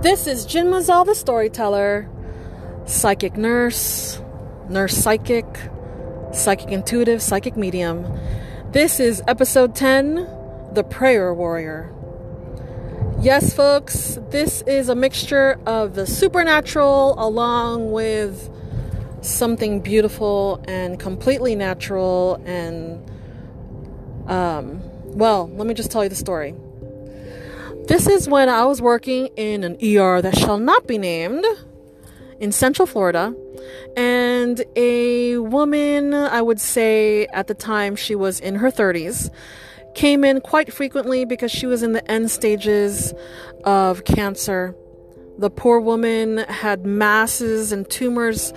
This is Jin Mazal, the storyteller, psychic nurse, nurse psychic, psychic intuitive, psychic medium. This is episode 10 The Prayer Warrior. Yes, folks, this is a mixture of the supernatural along with something beautiful and completely natural. And, um, well, let me just tell you the story. This is when I was working in an ER that shall not be named in Central Florida. And a woman, I would say at the time she was in her 30s, came in quite frequently because she was in the end stages of cancer. The poor woman had masses and tumors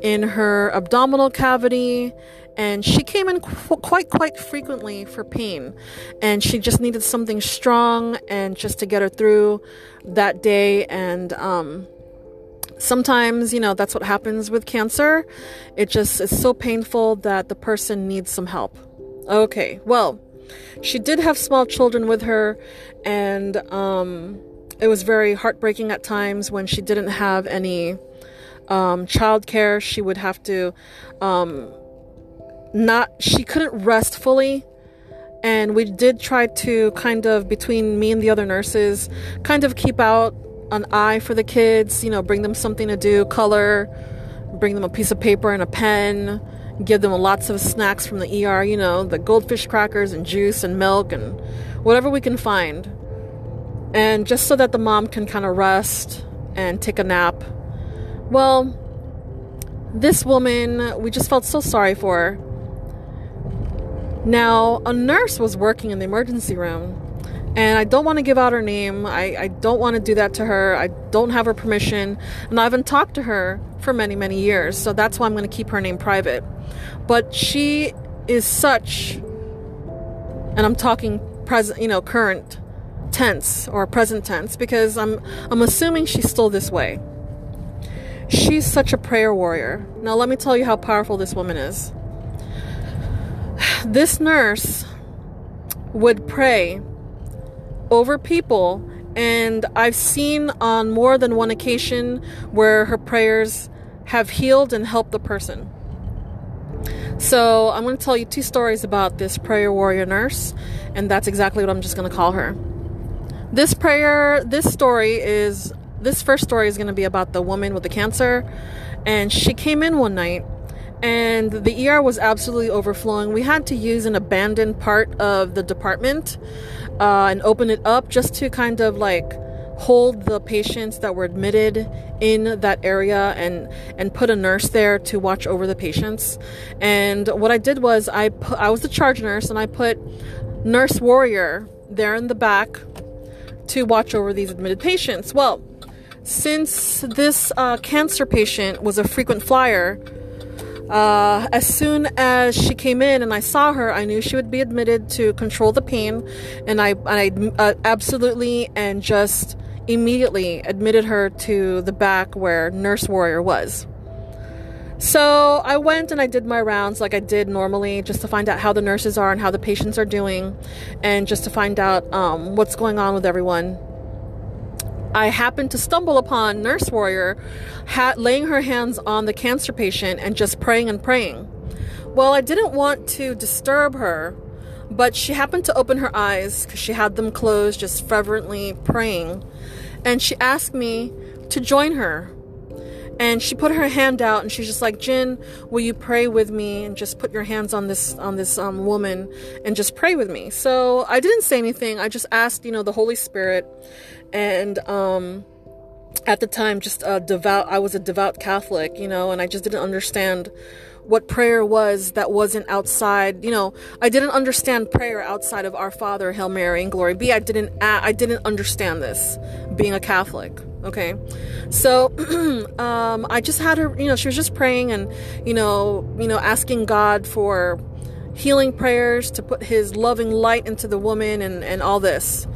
in her abdominal cavity and she came in qu- quite quite frequently for pain. And she just needed something strong and just to get her through that day. And um, sometimes you know that's what happens with cancer. It just is so painful that the person needs some help. Okay well she did have small children with her. And um, it was very heartbreaking at times when she didn't have any um, childcare. She would have to um, not she couldn't rest fully. And we did try to kind of between me and the other nurses kind of keep out an eye for the kids you know bring them something to do color bring them a piece of paper and a pen give them lots of snacks from the ER you know the goldfish crackers and juice and milk and whatever we can find. And just so that the mom can kind of rest and take a nap. Well this woman we just felt so sorry for her now, a nurse was working in the emergency room, and I don't want to give out her name. I, I don't want to do that to her. I don't have her permission, and I haven't talked to her for many, many years, so that's why I'm going to keep her name private. But she is such, and I'm talking present, you know, current tense or present tense because I'm I'm assuming she's still this way. She's such a prayer warrior. Now let me tell you how powerful this woman is this nurse would pray over people and I've seen on more than one occasion where her prayers have healed and helped the person. So, I'm going to tell you two stories about this prayer warrior nurse, and that's exactly what I'm just going to call her. This prayer, this story is this first story is going to be about the woman with the cancer, and she came in one night and the ER was absolutely overflowing. We had to use an abandoned part of the department uh, and open it up just to kind of like hold the patients that were admitted in that area and and put a nurse there to watch over the patients. And what I did was I I was the charge nurse and I put nurse warrior there in the back to watch over these admitted patients. Well, since this uh, cancer patient was a frequent flyer uh, as soon as she came in and I saw her, I knew she would be admitted to control the pain, and I, and I uh, absolutely and just immediately admitted her to the back where Nurse Warrior was. So I went and I did my rounds like I did normally, just to find out how the nurses are and how the patients are doing, and just to find out um, what's going on with everyone. I happened to stumble upon Nurse Warrior ha- laying her hands on the cancer patient and just praying and praying. Well, I didn't want to disturb her, but she happened to open her eyes because she had them closed, just fervently praying. And she asked me to join her. And she put her hand out and she's just like, Jin, will you pray with me and just put your hands on this on this um, woman and just pray with me. So I didn't say anything. I just asked, you know, the Holy Spirit and um at the time just a devout I was a devout Catholic, you know, and I just didn't understand what prayer was that wasn't outside, you know, I didn't understand prayer outside of Our Father, Hail Mary, and Glory Be. I didn't I didn't understand this being a Catholic. Okay, so um, I just had her, you know, she was just praying and you know, you know, asking God for healing prayers to put His loving light into the woman and and all this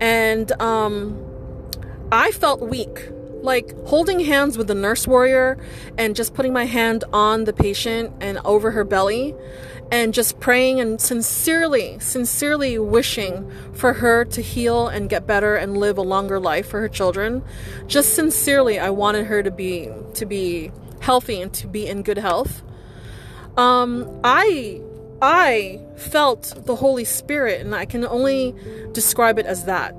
and um, I felt weak. Like holding hands with the nurse warrior and just putting my hand on the patient and over her belly and just praying and sincerely, sincerely wishing for her to heal and get better and live a longer life for her children. Just sincerely, I wanted her to be to be healthy and to be in good health. Um, I I felt the Holy Spirit, and I can only describe it as that.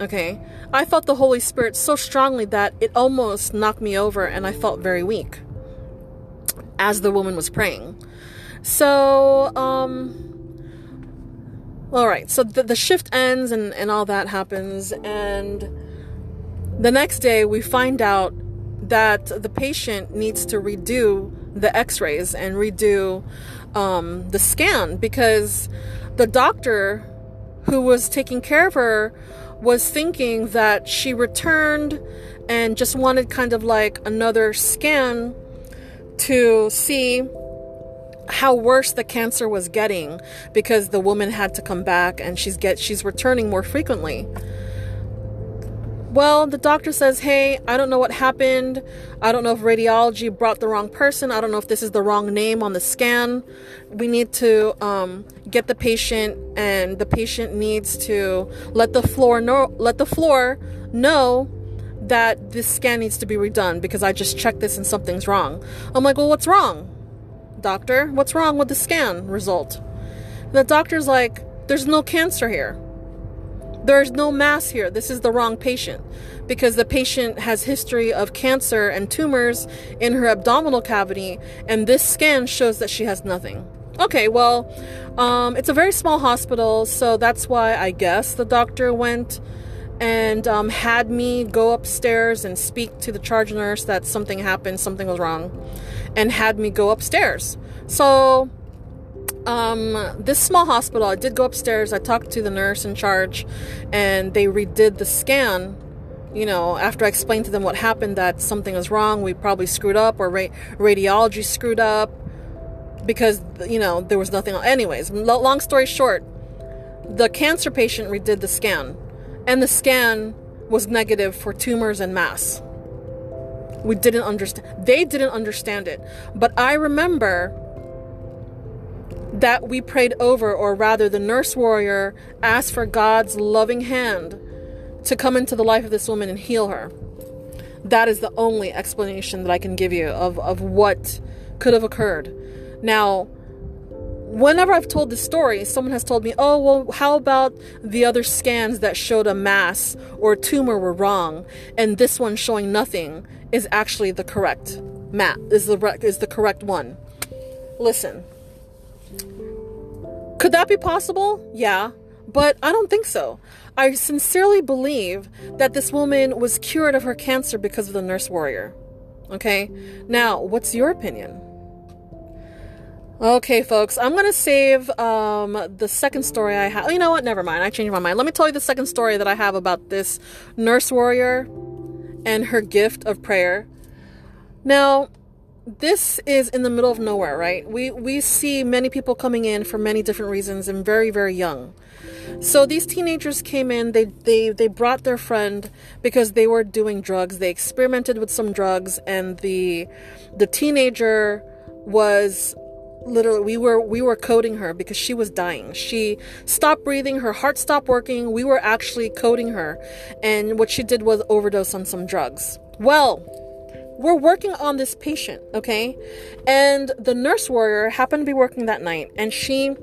Okay, I felt the Holy Spirit so strongly that it almost knocked me over, and I felt very weak as the woman was praying. So, um, all right, so the, the shift ends and, and all that happens. And the next day, we find out that the patient needs to redo the x rays and redo um, the scan because the doctor who was taking care of her was thinking that she returned and just wanted kind of like another scan to see how worse the cancer was getting because the woman had to come back and she's get she's returning more frequently. Well, the doctor says, "Hey, I don't know what happened. I don't know if radiology brought the wrong person. I don't know if this is the wrong name on the scan. We need to um, get the patient, and the patient needs to let the floor know let the floor know that this scan needs to be redone because I just checked this and something's wrong." I'm like, "Well, what's wrong?" Doctor, what's wrong with the scan result? The doctor's like, there's no cancer here. There's no mass here. This is the wrong patient because the patient has history of cancer and tumors in her abdominal cavity, and this scan shows that she has nothing. Okay, well, um, it's a very small hospital, so that's why I guess the doctor went and um, had me go upstairs and speak to the charge nurse that something happened, something was wrong, and had me go upstairs. So, um, this small hospital, I did go upstairs. I talked to the nurse in charge, and they redid the scan. You know, after I explained to them what happened, that something was wrong, we probably screwed up, or ra- radiology screwed up, because you know there was nothing. Anyways, long story short, the cancer patient redid the scan and the scan was negative for tumors and mass. We didn't understand. They didn't understand it. But I remember that we prayed over, or rather, the nurse warrior asked for God's loving hand to come into the life of this woman and heal her. That is the only explanation that I can give you of, of what could have occurred. Now, whenever I've told this story, someone has told me, oh, well, how about the other scans that showed a mass or a tumor were wrong, and this one showing nothing is actually the correct map, is the, is the correct one? Listen, could that be possible? Yeah, but I don't think so. I sincerely believe that this woman was cured of her cancer because of the nurse warrior. Okay, now, what's your opinion? Okay, folks, I'm gonna save um, the second story I have. You know what? Never mind. I changed my mind. Let me tell you the second story that I have about this nurse warrior and her gift of prayer. Now, this is in the middle of nowhere, right? We we see many people coming in for many different reasons and very very young. So these teenagers came in. They they they brought their friend because they were doing drugs. They experimented with some drugs, and the the teenager was literally we were we were coding her because she was dying she stopped breathing her heart stopped working we were actually coding her and what she did was overdose on some drugs well we're working on this patient okay? And the nurse warrior happened to be working that night and she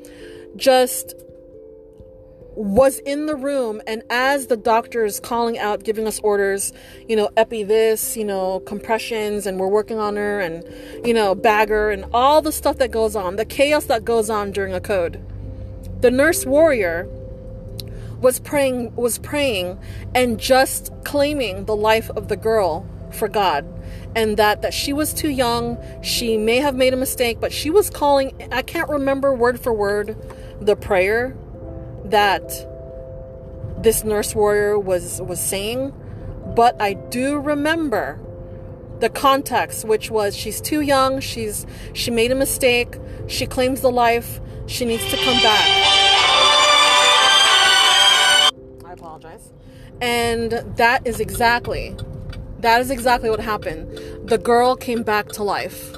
just was in the room and as the doctor's calling out giving us orders you know epi this you know compressions and we're working on her and you know bagger and all the stuff that goes on the chaos that goes on during a code the nurse warrior was praying was praying and just claiming the life of the girl for God and that that she was too young she may have made a mistake but she was calling I can't remember word for word the prayer that this nurse warrior was was saying, but I do remember the context, which was she's too young, she's she made a mistake, she claims the life, she needs to come back. I apologize. And that is exactly that is exactly what happened. The girl came back to life.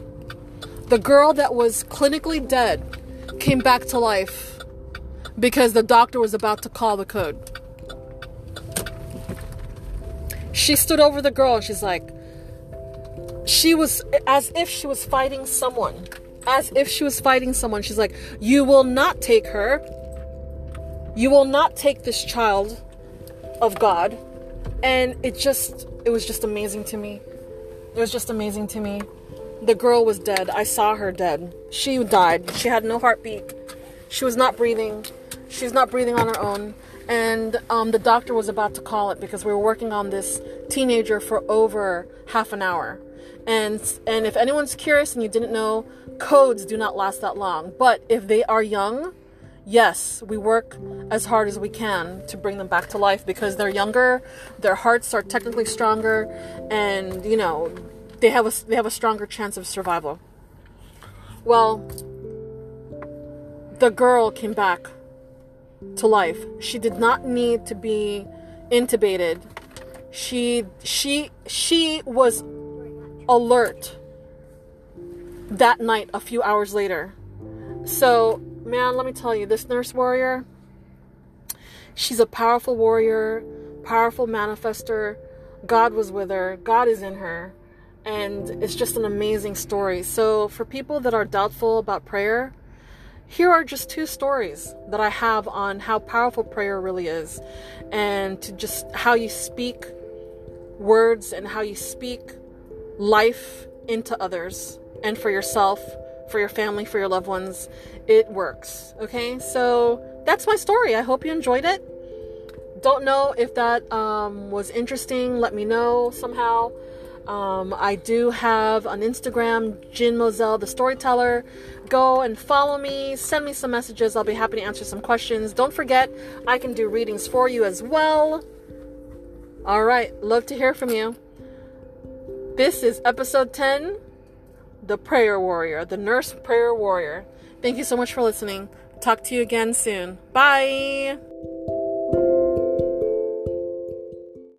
The girl that was clinically dead came back to life because the doctor was about to call the code. She stood over the girl she's like, she was as if she was fighting someone. As if she was fighting someone. She's like, You will not take her. You will not take this child of God. And it just, it was just amazing to me. It was just amazing to me. The girl was dead. I saw her dead. She died. She had no heartbeat. She was not breathing. She's not breathing on her own. And um, the doctor was about to call it because we were working on this teenager for over half an hour. And and if anyone's curious and you didn't know, codes do not last that long. But if they are young, yes, we work as hard as we can to bring them back to life because they're younger, their hearts are technically stronger, and you know, they have a they have a stronger chance of survival. Well, the girl came back to life. She did not need to be intubated. She she she was alert that night a few hours later. So, man, let me tell you, this nurse warrior, she's a powerful warrior, powerful manifester. God was with her, God is in her, and it's just an amazing story. So, for people that are doubtful about prayer, here are just two stories that I have on how powerful prayer really is, and to just how you speak words and how you speak life into others and for yourself, for your family, for your loved ones. It works. Okay, so that's my story. I hope you enjoyed it. Don't know if that um, was interesting. Let me know somehow. Um, I do have on Instagram, Jin Moselle, the storyteller. Go and follow me, send me some messages. I'll be happy to answer some questions. Don't forget, I can do readings for you as well. All right, love to hear from you. This is episode 10 The Prayer Warrior, the Nurse Prayer Warrior. Thank you so much for listening. Talk to you again soon. Bye.